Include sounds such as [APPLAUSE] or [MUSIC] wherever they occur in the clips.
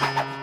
Samurai. [LAUGHS]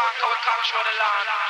walk out, come show the line.